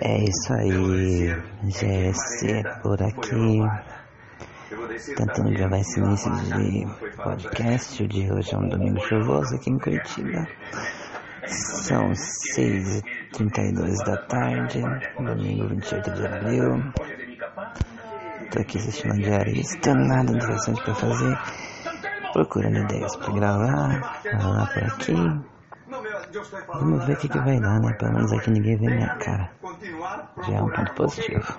É isso aí, GS por aqui, tentando gravar esse início de podcast. O de hoje é um domingo chuvoso aqui em Curitiba. São 6h32 da tarde, domingo 28 de abril. Tô aqui assistindo a diarista, nada interessante pra fazer, procurando ideias pra gravar, lá por aqui. Vamos ver o que, que vai dar, né? Pelo menos aqui ninguém vê minha cara. Já é um ponto positivo.